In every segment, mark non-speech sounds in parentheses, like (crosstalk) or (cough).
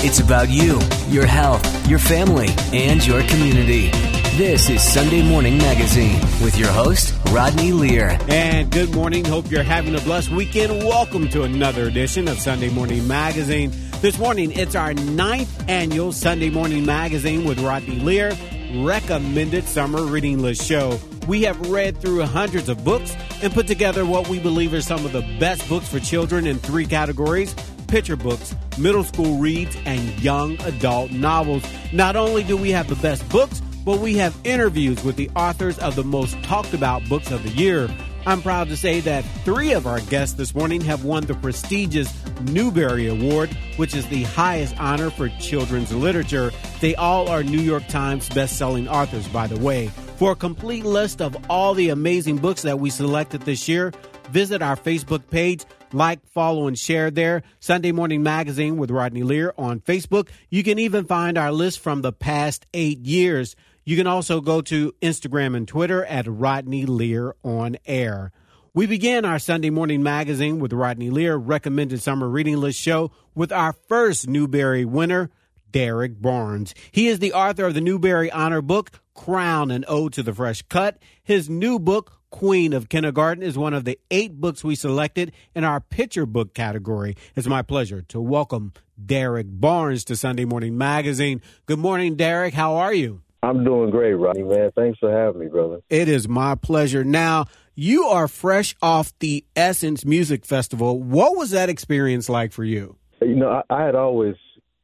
It's about you, your health, your family, and your community. This is Sunday Morning Magazine with your host, Rodney Lear. And good morning. Hope you're having a blessed weekend. Welcome to another edition of Sunday Morning Magazine. This morning, it's our ninth annual Sunday Morning Magazine with Rodney Lear, recommended summer reading list show. We have read through hundreds of books and put together what we believe are some of the best books for children in three categories picture books, middle school reads, and young adult novels. Not only do we have the best books, but we have interviews with the authors of the most talked about books of the year. I'm proud to say that three of our guests this morning have won the prestigious Newbery Award, which is the highest honor for children's literature. They all are New York Times best-selling authors, by the way. For a complete list of all the amazing books that we selected this year, visit our Facebook page, like, follow, and share there. Sunday Morning Magazine with Rodney Lear on Facebook. You can even find our list from the past eight years. You can also go to Instagram and Twitter at Rodney Lear on air. We began our Sunday morning magazine with Rodney Lear recommended summer reading list show with our first Newbery winner, Derrick Barnes. He is the author of the Newbery Honor book, Crown and Ode to the Fresh Cut. His new book, Queen of Kindergarten is one of the eight books we selected in our picture book category. It's my pleasure to welcome Derrick Barnes to Sunday Morning Magazine. Good morning, Derrick. How are you? I'm doing great, Rodney, man. Thanks for having me, brother. It is my pleasure. Now, you are fresh off the Essence Music Festival. What was that experience like for you? You know, I, I had always,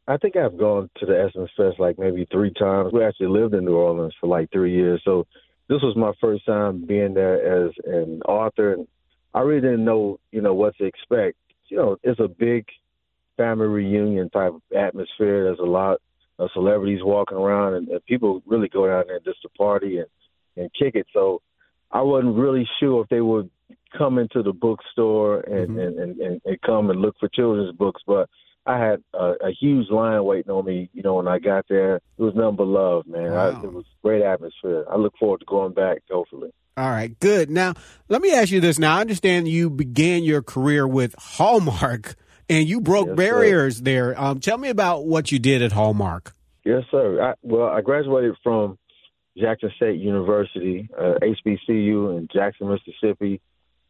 I think I've gone to the Essence Fest like maybe three times. We actually lived in New Orleans for like three years. So this was my first time being there as an author. And I really didn't know, you know, what to expect. You know, it's a big family reunion type of atmosphere. There's a lot of celebrities walking around, and, and people really go down there just to party and and kick it. So I wasn't really sure if they would come into the bookstore and, mm-hmm. and, and, and, and come and look for children's books, but I had a, a huge line waiting on me. You know, when I got there, it was nothing but love, man. Wow. I, it was great atmosphere. I look forward to going back, hopefully. All right, good. Now, let me ask you this. Now, I understand you began your career with Hallmark and you broke yes, barriers sir. there. Um, tell me about what you did at Hallmark. Yes, sir. I, well, I graduated from Jackson State University, uh, HBCU in Jackson, Mississippi,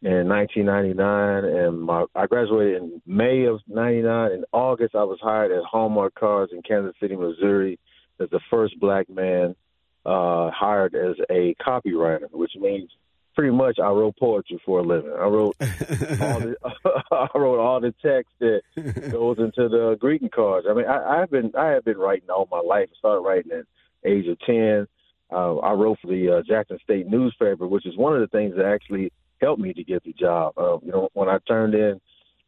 in 1999, and my, I graduated in May of '99. In August, I was hired at Hallmark Cards in Kansas City, Missouri, as the first black man uh, hired as a copywriter, which means pretty much I wrote poetry for a living. I wrote (laughs) all the (laughs) I wrote all the text that goes into the greeting cards. I mean, I, I've been I have been writing all my life. I started writing at age of ten. Uh, I wrote for the uh, Jackson State newspaper, which is one of the things that actually helped me to get the job. Uh, you know, when I turned in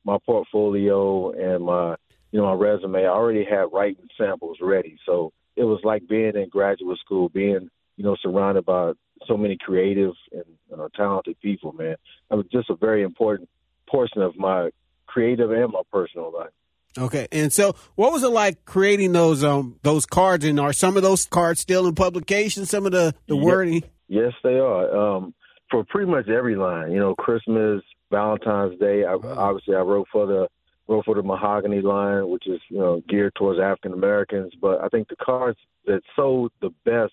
my portfolio and my you know my resume, I already had writing samples ready. So it was like being in graduate school, being you know surrounded by so many creative and uh, talented people, man. It was just a very important portion of my creative and my personal life. Okay, and so what was it like creating those um those cards? And are some of those cards still in publication? Some of the the wording? Yes, they are. Um, for pretty much every line, you know, Christmas, Valentine's Day. I, Obviously, I wrote for the wrote for the Mahogany line, which is you know geared towards African Americans. But I think the cards that sold the best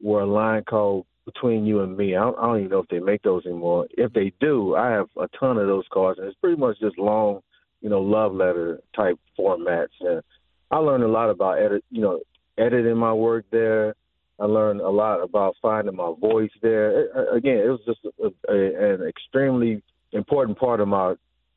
were a line called between you and me. I don't, I don't even know if they make those anymore. If they do, I have a ton of those cards, and it's pretty much just long, you know, love letter type formats. And I learned a lot about edit, you know, editing my work there. I learned a lot about finding my voice there. Again, it was just a, a, an extremely important part of my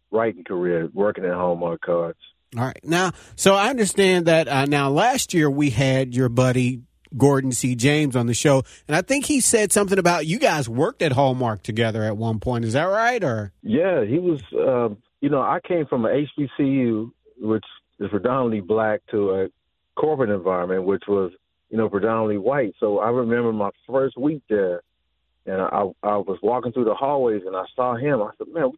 writing career, working at Hallmark Cards. All right. Now, so I understand that uh, now last year we had your buddy Gordon C. James on the show, and I think he said something about you guys worked at Hallmark together at one point. Is that right? Or yeah, he was. Uh, you know, I came from an HBCU, which is predominantly black, to a corporate environment, which was you know predominantly white. So I remember my first week there, and I I was walking through the hallways and I saw him. I said, man.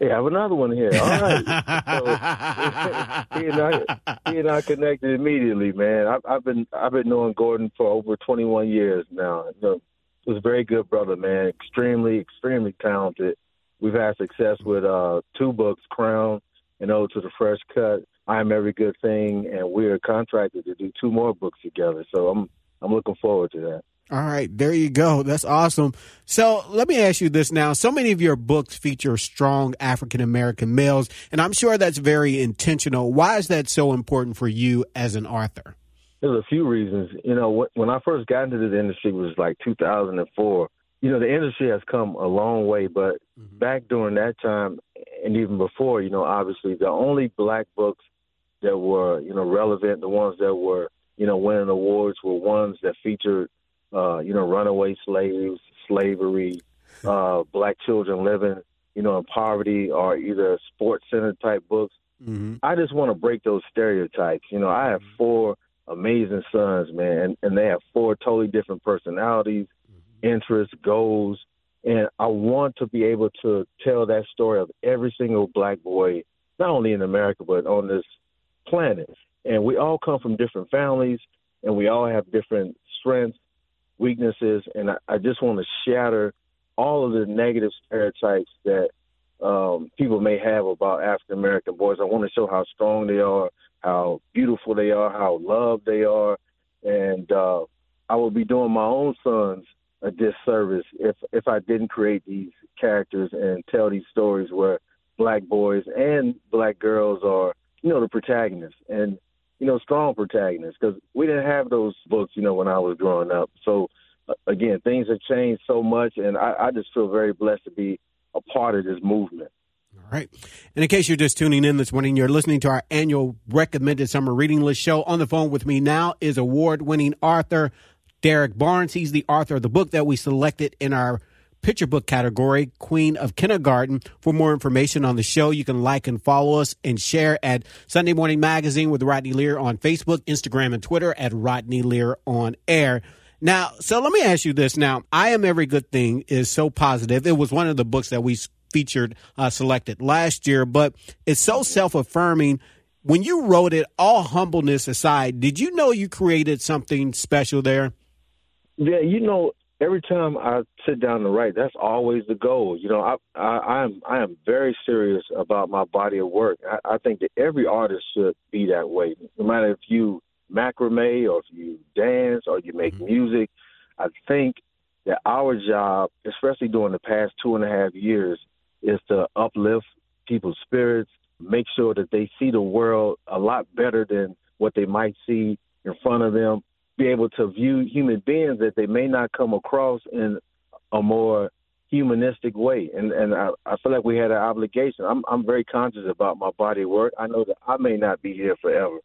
Hey, have another one here. All right. (laughs) so, (laughs) he, and I, he and I connected immediately, man. I've, I've been I've been knowing Gordon for over 21 years now. You know, he was a very good brother, man. Extremely, extremely talented. We've had success with uh, two books, Crown and Ode to the Fresh Cut. I'm Every Good Thing, and we're contracted to do two more books together. So I'm I'm looking forward to that. All right, there you go. That's awesome. So let me ask you this now. So many of your books feature strong African American males, and I'm sure that's very intentional. Why is that so important for you as an author? There's a few reasons. You know, when I first got into the industry, it was like 2004. You know, the industry has come a long way, but mm-hmm. back during that time, and even before, you know, obviously the only black books that were, you know, relevant, the ones that were, you know, winning awards were ones that featured, uh, you know, runaway slaves, slavery, uh, (laughs) black children living, you know, in poverty, or either sports center type books. Mm-hmm. I just want to break those stereotypes. You know, I have mm-hmm. four amazing sons, man, and, and they have four totally different personalities, mm-hmm. interests, goals, and I want to be able to tell that story of every single black boy, not only in America but on this planet. And we all come from different families, and we all have different strengths, weaknesses, and I, I just want to shatter all of the negative stereotypes that um, people may have about African American boys. I want to show how strong they are, how beautiful they are, how loved they are, and uh, I would be doing my own sons a disservice if if I didn't create these characters and tell these stories where black boys and black girls are you know the protagonists and you know strong protagonists because we didn't have those books you know when I was growing up. So uh, again, things have changed so much, and I, I just feel very blessed to be a part of this movement. All right. And in case you're just tuning in this morning, you're listening to our annual recommended summer reading list show. On the phone with me now is award winning author Derrick Barnes. He's the author of the book that we selected in our picture book category, Queen of Kindergarten. For more information on the show, you can like and follow us and share at Sunday Morning Magazine with Rodney Lear on Facebook, Instagram, and Twitter at Rodney Lear on air. Now, so let me ask you this. Now, I Am Every Good Thing is so positive. It was one of the books that we featured, uh, selected last year, but it's so self affirming. When you wrote it, all humbleness aside, did you know you created something special there? Yeah, you know, every time I sit down to write, that's always the goal. You know, I I, I am I am very serious about my body of work. I, I think that every artist should be that way. No matter if you macrame or if you dance or you make mm-hmm. music, I think that our job, especially during the past two and a half years, is to uplift people's spirits, make sure that they see the world a lot better than what they might see in front of them, be able to view human beings that they may not come across in a more humanistic way. And and I, I feel like we had an obligation. I'm I'm very conscious about my body work. I know that I may not be here forever,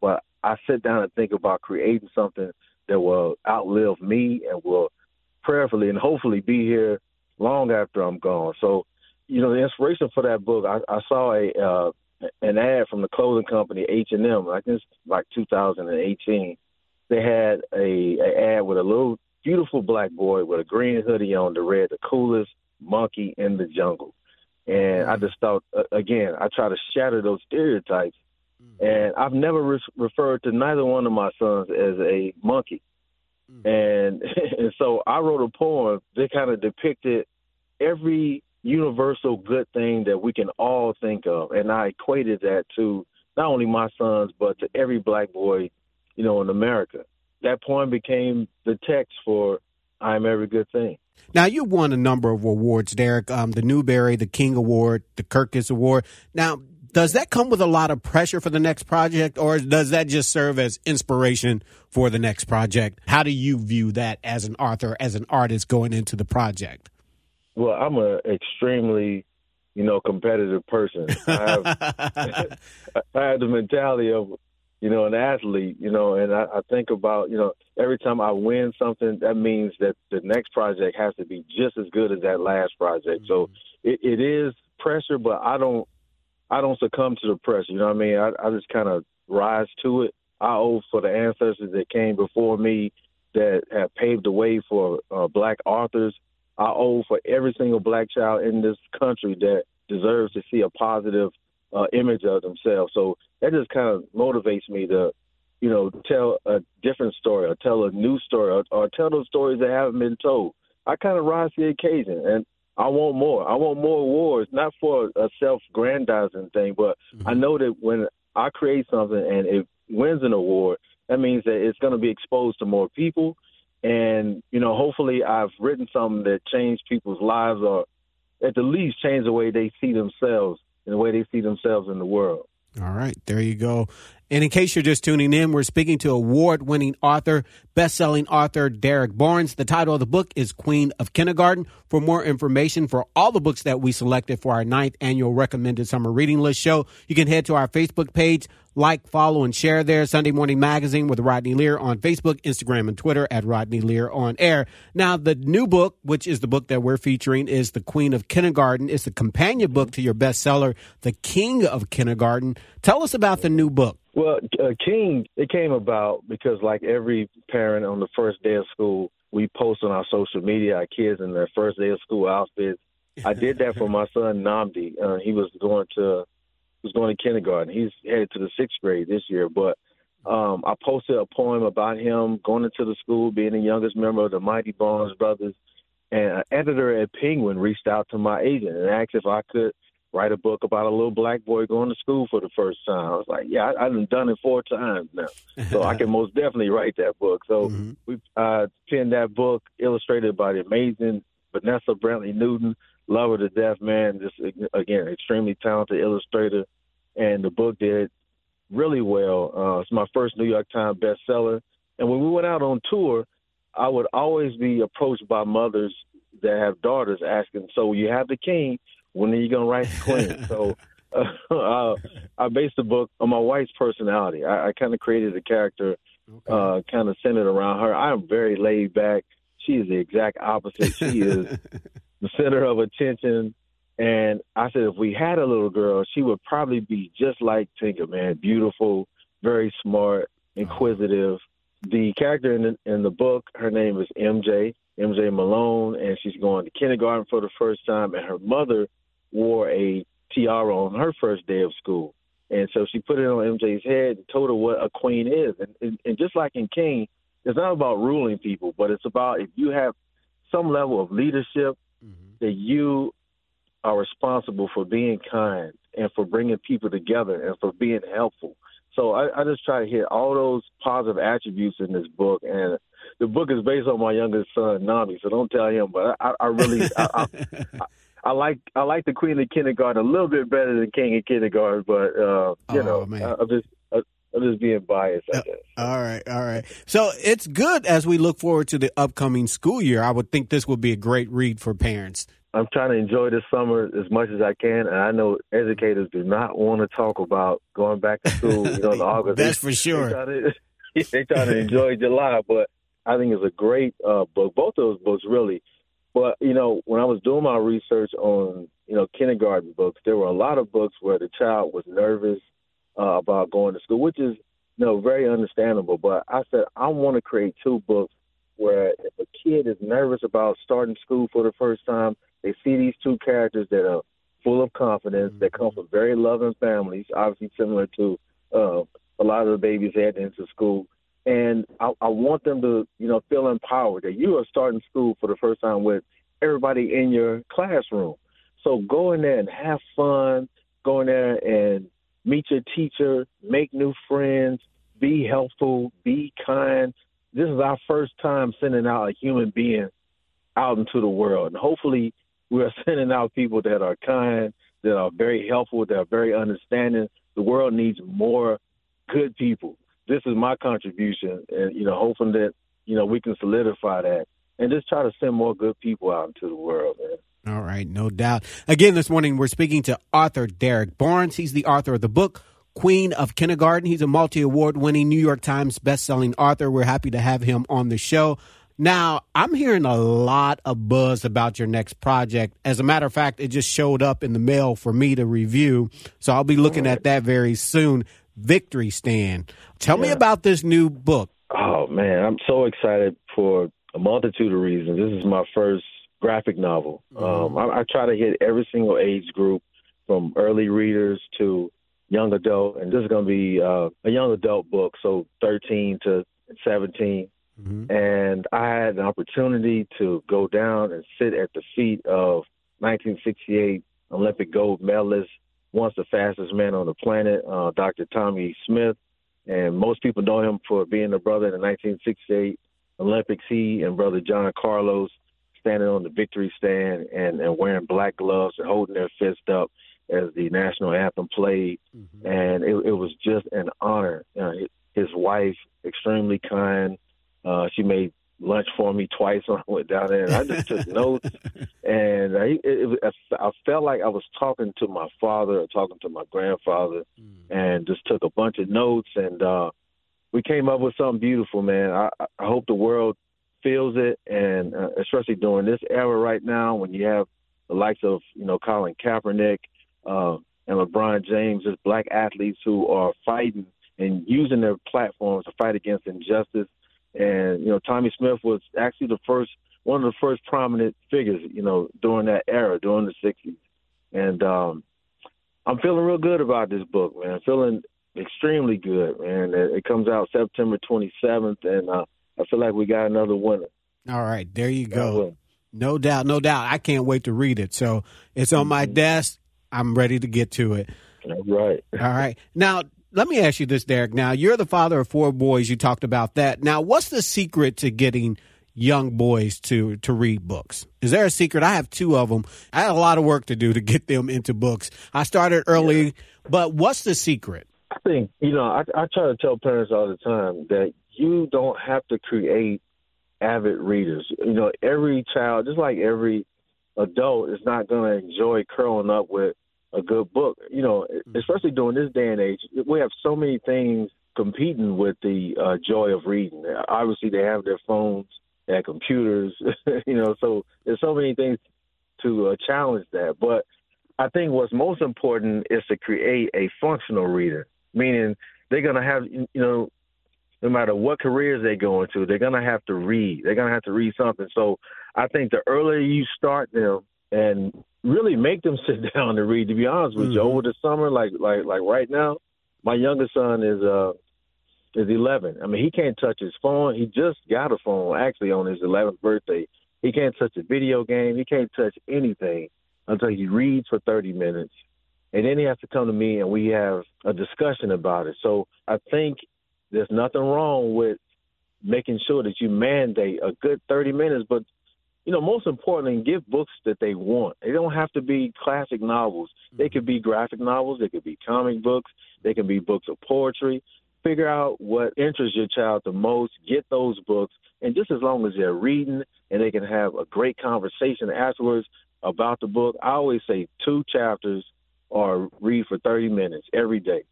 but I sit down and think about creating something that will outlive me and will prayerfully and hopefully be here long after I'm gone. So, you know, the inspiration for that book, I, I saw a uh, an ad from the clothing company H and M. I it's like 2018. They had a, a ad with a little beautiful black boy with a green hoodie on that read "The coolest monkey in the jungle." And I just thought, uh, again, I try to shatter those stereotypes Mm-hmm. And I've never re- referred to neither one of my sons as a monkey. Mm-hmm. And (laughs) and so I wrote a poem that kind of depicted every universal good thing that we can all think of, and I equated that to not only my sons but to every black boy, you know, in America. That poem became the text for "I Am Every Good Thing." Now you won a number of awards, Derrick Um, the Newbery, the King Award, the Kirkus Award. Now does that come with a lot of pressure for the next project, or does that just serve as inspiration for the next project? How do you view that as an author, as an artist going into the project? Well, I'm an extremely, you know, competitive person. I have, (laughs) (laughs) I have the mentality of, you know, an athlete, you know, and I, I think about, you know, every time I win something, that means that the next project has to be just as good as that last project. Mm-hmm. So it, it is pressure, but I don't I don't succumb to the pressure. You know what I mean? I, I just kind of rise to it. I owe for the ancestors that came before me that have paved the way for uh, black authors. I owe for every single black child in this country that deserves to see a positive uh, image of themselves. So that just kind of motivates me to, you know, tell a different story or tell a new story or, or tell those stories that haven't been told. I kind of rise to the occasion, and I want more. I want more awards, not for a self-grandizing thing, but mm-hmm. I know that when I create something and it wins an award, that means that it's going to be exposed to more people. And, you know, hopefully I've written something that changed people's lives or at the least change the way they see themselves and the way they see themselves in the world. All right, there you go. And in case you're just tuning in, we're speaking to award winning author, best selling author Derrick Barnes. The title of the book is Queen of Kindergarten. For more information for all the books that we selected for our ninth annual recommended summer reading list show, you can head to our Facebook page, like, follow, and share there. Sunday Morning Magazine with Rodney Lear on Facebook, Instagram, and Twitter at Rodney Lear on air. Now, the new book, which is the book that we're featuring, is The Queen of Kindergarten. It's the companion book to your bestseller, The King of Kindergarten. Tell us about the new book. Well, uh, King, it came about because, like every parent on the first day of school, we post on our social media our kids in their first day of school outfits. I did that for my son Nnamdi. Uh, he was going to was going to kindergarten. He's headed to the sixth grade this year, but um, I posted a poem about him going into the school, being the youngest member of the Mighty Barnes Brothers. And an editor at Penguin reached out to my agent and asked if I could write a book about a little black boy going to school for the first time. I was like, yeah, I, I've done it four times now, so I can (laughs) most definitely write that book. So mm-hmm. we uh, penned that book, illustrated by the amazing Vanessa Brantley Newton. Love her to death, man. Just again, extremely talented illustrator, and the book did really well. Uh, it's my first New York Times bestseller. And when we went out on tour, I would always be approached by mothers that have daughters asking, "So you have the king? When are you going to write the queen? so (laughs) uh, I based the book on my wife's personality. I, I kind of created a character okay. uh, kind of centered around her. I am very laid back. She is the exact opposite. She is the (laughs) center of attention. And I said, if we had a little girl, she would probably be just like Tinker, man. Beautiful, very smart, inquisitive. The character in the, in the book, her name is MJ, MJ Malone, and she's going to kindergarten for the first time. And her mother wore a tiara on her first day of school. And so she put it on MJ's head and told her what a queen is. And, and, and just like in King, it's not about ruling people, but it's about if you have some level of leadership, mm-hmm. that you are responsible for being kind and for bringing people together and for being helpful. So I, I just try to hit all those positive attributes in this book. And the book is based on my youngest son, Nami. So don't tell him, but I, I really, I, I, (laughs) I like I like the Queen of Kindergarten a little bit better than King of Kindergarten, but uh, you oh, know, man. I, I'm just I'm just being biased. I guess. All right, all right. So it's good as we look forward to the upcoming school year. I would think this would be a great read for parents. I'm trying to enjoy this summer as much as I can, and I know educators do not want to talk about going back to school. You know, in (laughs) August. That's for sure. (laughs) They try, to, they try to enjoy July, but I think it's a great uh, book. Both of those books really but you know, when I was doing my research on you know kindergarten books, there were a lot of books where the child was nervous uh, about going to school, which is you know very understandable. But I said I want to create two books where if a kid is nervous about starting school for the first time, they see these two characters that are full of confidence, mm-hmm. that come from very loving families, obviously similar to uh, a lot of the babies heading into school and I, I want them to, you know, feel empowered that you are starting school for the first time with everybody in your classroom. So go in there and have fun. Go in there and meet your teacher, make new friends, be helpful, be kind. This is our first time sending out a human being out into the world. And hopefully we are (laughs) sending out people that are kind, that are very helpful, that are very understanding. The world needs more good people this is my contribution, and you know, hoping that you know we can solidify that and just try to send more good people out into the world, man. All right, no doubt. Again, this morning we're speaking to author Derrick Barnes. He's the author of the book Queen of Kindergarten. He's a multi award winning New York Times best-selling author. We're happy to have him on the show. Now, I'm hearing a lot of buzz about your next project. As a matter of fact, it just showed up in the mail for me to review. So I'll be looking at that very soon. Victory Stand. Tell yeah. me about this new book. Oh man, I'm so excited for a multitude of reasons. This is my first graphic novel. Mm-hmm. Um, I, I, try to hit every single age group, from early readers to young adult, and this is going to be uh, a young adult book, so 13 to 17. Mm-hmm. And I had an opportunity to go down and sit at the feet of 1968 Olympic gold medalist once the fastest man on the planet, uh, Dr. Tommie Smith. And most people know him for being the brother in the 1968 Olympics. He and brother John Carlos standing on the victory stand and, and wearing black gloves and holding their fist up as the national anthem played. Mm-hmm. And it, it was just an honor. Uh, his wife, extremely kind. Uh, she made lunch for me twice when I went down there, and I just took (laughs) notes. And I, it, it, I felt like I was talking to my father or talking to my grandfather, mm. and just took a bunch of notes. And uh, we came up with something beautiful, man. I, I hope the world feels it, and uh, especially during this era right now, when you have the likes of you know Colin Kaepernick uh, and LeBron James, as black athletes who are fighting and using their platforms to fight against injustice and you know, Tommie Smith was actually the first, one of the first prominent figures, you know, during that era, during the '60s. And um, I'm feeling real good about this book, man. I'm feeling extremely good, man. It, comes out September 27th, and uh, I feel like we got another winner. All right, there you go. No doubt, no doubt. I can't wait to read it. So it's on my mm-hmm. desk. I'm ready to get to it. All right. (laughs) All right. Now, let me ask you this, Derrick. Now, you're the father of four boys. You talked about that. Now, what's the secret to getting young boys to to read books? Is there a secret? I have two of them. I had a lot of work to do to (laughs) get them into books. I started early, yeah. but what's the secret? I think you know. I, I try to tell parents all the time that you don't have to create avid readers. You know, every child, just like every adult, is not going to enjoy curling up with a good book. You know, mm-hmm. especially during this day and age, we have so many things competing with the uh, joy of reading. Obviously, they have their phones, they have computers. (laughs) you know, so there's so many things to uh, challenge that. But I think what's most important is to create a functional reader, meaning they're going to have, you know, no matter what careers they go into, they're going to have to read. They're going to have to read something. So I think the earlier you start them and really make them (laughs) sit down and read. To be honest with mm-hmm. you, over the summer, like like like right now, my youngest son is uh is 11. I mean, he can't touch his phone. He just got a phone actually on his 11th birthday. He can't touch a video game. He can't touch anything until he reads for 30 minutes. And then he has to come to me and we have a discussion about it. So I think there's nothing wrong with making sure that you mandate a good 30 minutes, but you know, most importantly, give books that they want. They don't have to be classic novels. They mm-hmm. could be graphic novels. They could be comic books. They can be books of poetry. Figure out what interests your child the most. Get those books, and just as long as they're reading and they can have a great conversation afterwards about the book, I always say two chapters or read for 30 minutes every day.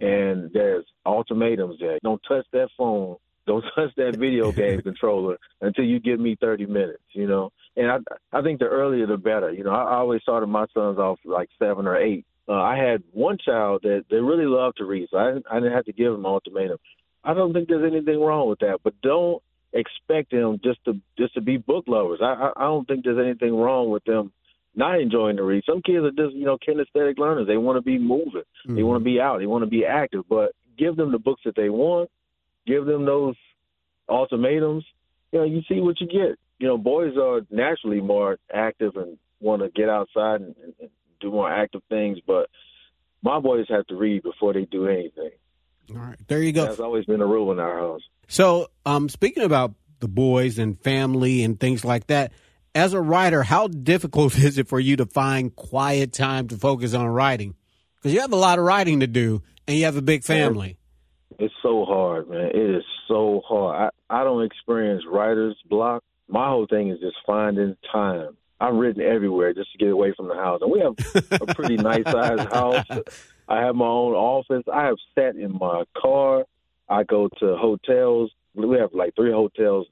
Mm-hmm. And there's ultimatums there. Don't touch that phone don't touch that video game (laughs) controller until you give me 30 minutes, you know. And I I think the earlier the better. You know, I, I always started my sons off like seven or eight. Uh, I had one child that they really loved to read, so I didn't, I didn't have to give him an ultimatum. I don't think there's anything wrong with that, but don't expect them just to just to be book lovers. I I, I don't think there's anything wrong with them not enjoying to read. Some kids are just you know kinesthetic learners. They want to be moving. Mm-hmm. They want to be out. They want to be active. But give them the books that they want give them those ultimatums, you know, you see what you get. You know, boys are naturally more active and want to get outside and, and do more active things, but my boys have to read before they do anything. All right, there you go. That's always been a rule in our house. So, um, speaking about the boys and family and things like that, as a writer, how difficult (laughs) is it for you to find quiet time to focus on writing? Because you have a lot of writing to do, and you have a big family. It's so hard, man. It is so hard. I, I don't experience writer's block. My whole thing is just finding time. I've written everywhere just to get away from the house. And we have a pretty (laughs) nice sized house. I have my own office. I have sat in my car. I go to hotels. We have like three hotels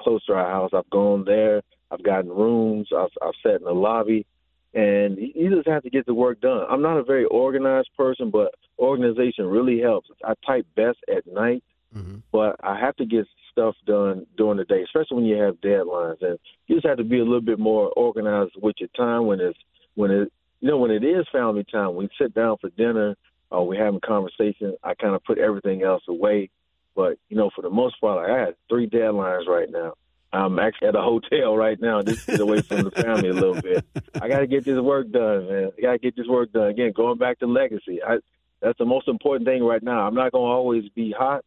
close to our house. I've gone there. I've gotten rooms. I've, I've sat in the lobby and you just have to get the work done. I'm not a very organized person, but organization really helps. I type best at night, mm-hmm. but I have to get stuff done during the day, especially when you have deadlines. And you just have to be a little bit more organized with your time when it's when it you know when it is family time. We sit down for dinner, or we're having conversation. I kind of put everything else away. But you know, for the most part, I had three deadlines right now, I'm actually at a hotel right now, just get away from the family a little bit. I got to get this work done, man. I got to get this work done. Again, going back to legacy, I, that's the most important thing right now. I'm not going to always be hot,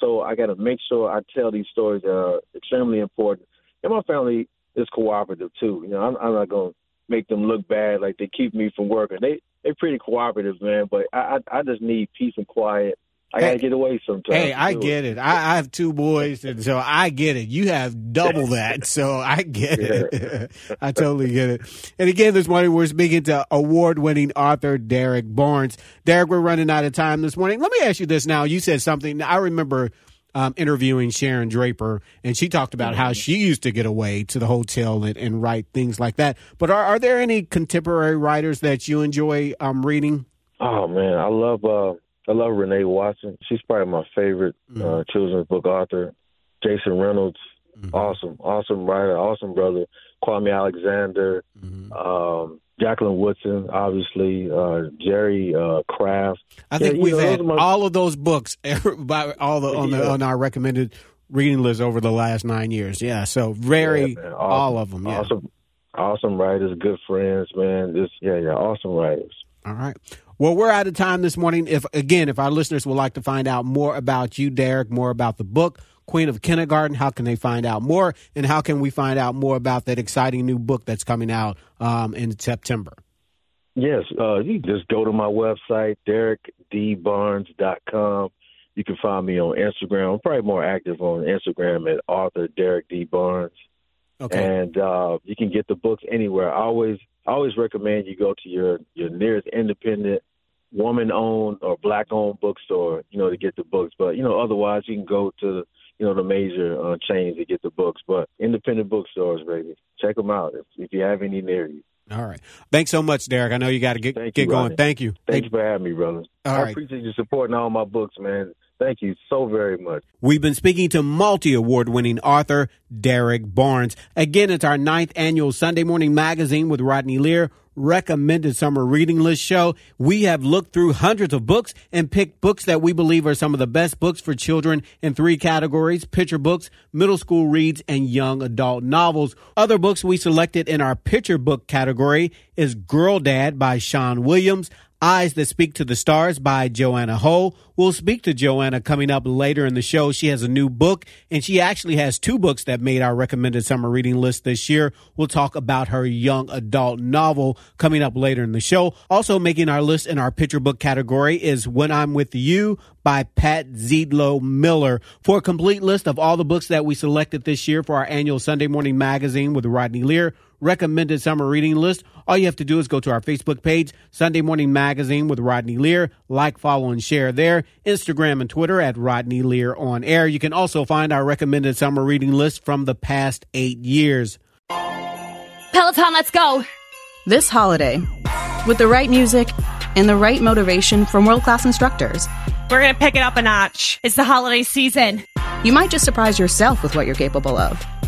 so I got to make sure I tell these stories that are extremely important. And my family is cooperative too. You know, I'm, I'm not going to make them look bad like they keep me from working. They they're pretty cooperative, man. But I I, I just need peace and quiet I gotta get away sometimes. Hey, I get it. I, I, have two boys, and so I get it. You have double that, so I get it. (laughs) I totally get it. And again, this morning we're speaking to award-winning author Derrick Barnes. Derrick, we're running out of time this morning. Let me ask you this now. You said something. I remember um, interviewing Sharon Draper, and she talked about how she used to get away to the hotel and, and write things like that. But are, are, there any contemporary writers that you enjoy um, reading? Oh man, I love. Uh I love Renee Watson. She's probably my favorite mm-hmm. uh, children's book author. Jason Reynolds, mm-hmm. awesome, awesome writer, awesome brother. Kwame Alexander, mm-hmm. um, Jacqueline Woodson, obviously, uh, Jerry uh, Craft. I think yeah, we've know, had my... all of those books (laughs) by all the on, the on our recommended reading list over the last nine years. Yeah, so very yeah, awesome. all of them. Yeah. Awesome, awesome writers, good friends, man. Just yeah, yeah, awesome writers. All right. Well, we're out of time this morning. If again, if our listeners would like to find out more about you, Derrick, more about the book, Queen of Kindergarten, how can they find out more? And how can we find out more about that exciting new book that's coming out um, in September? Yes, uh, you just go to my website, derrickdbarnes.com. You can find me on Instagram. I'm probably more active on Instagram at author Derrick D. Barnes. Okay. And uh, you can get the books anywhere. I always I always recommend you go to your your nearest independent woman owned or black owned bookstore, you know, to get the books. But you know, otherwise you can go to you know the major uh, chains to get the books. But independent bookstores, baby, check them out if, if you have any near you. All right. Thanks so much, Derrick. I know you got to get Thank get you, going. Rodney. Thank you. Thank, Thank you for having me, brother. All I right. appreciate you supporting all my books, man. Thank you so very much. We've been speaking to multi award winning author Derrick Barnes. Again, it's our ninth annual Sunday Morning Magazine with Rodney Lear recommended summer reading list show. We have looked through hundreds of books and picked books that we believe are some of the best books for children in three categories picture books, middle school reads, and young adult novels. Other books we selected in our picture book category is Girl Dad by Sean Williams, Eyes That Speak to the Stars by Joanna Ho. We'll speak to Joanna coming up later in the show. She has a new book and she actually has two books that made our recommended summer reading list this year. We'll talk about her young adult novel coming up later in the show. Also making our list in our picture book category is When I'm With You by Pat Zietlow Miller. For a complete list of all the books that we selected this year for our annual Sunday morning magazine with Rodney Lear, recommended summer reading list, all you have to do is go to our Facebook page, Sunday Morning Magazine with Rodney Lear. Like, follow, and share there. Instagram and Twitter at Rodney Lear on air. You can also find our recommended summer reading list from the past eight years. Peloton, let's go! This holiday, with the right music and the right motivation from world class instructors, we're going to pick it up a notch. It's the holiday season. You might just surprise yourself with what you're capable of.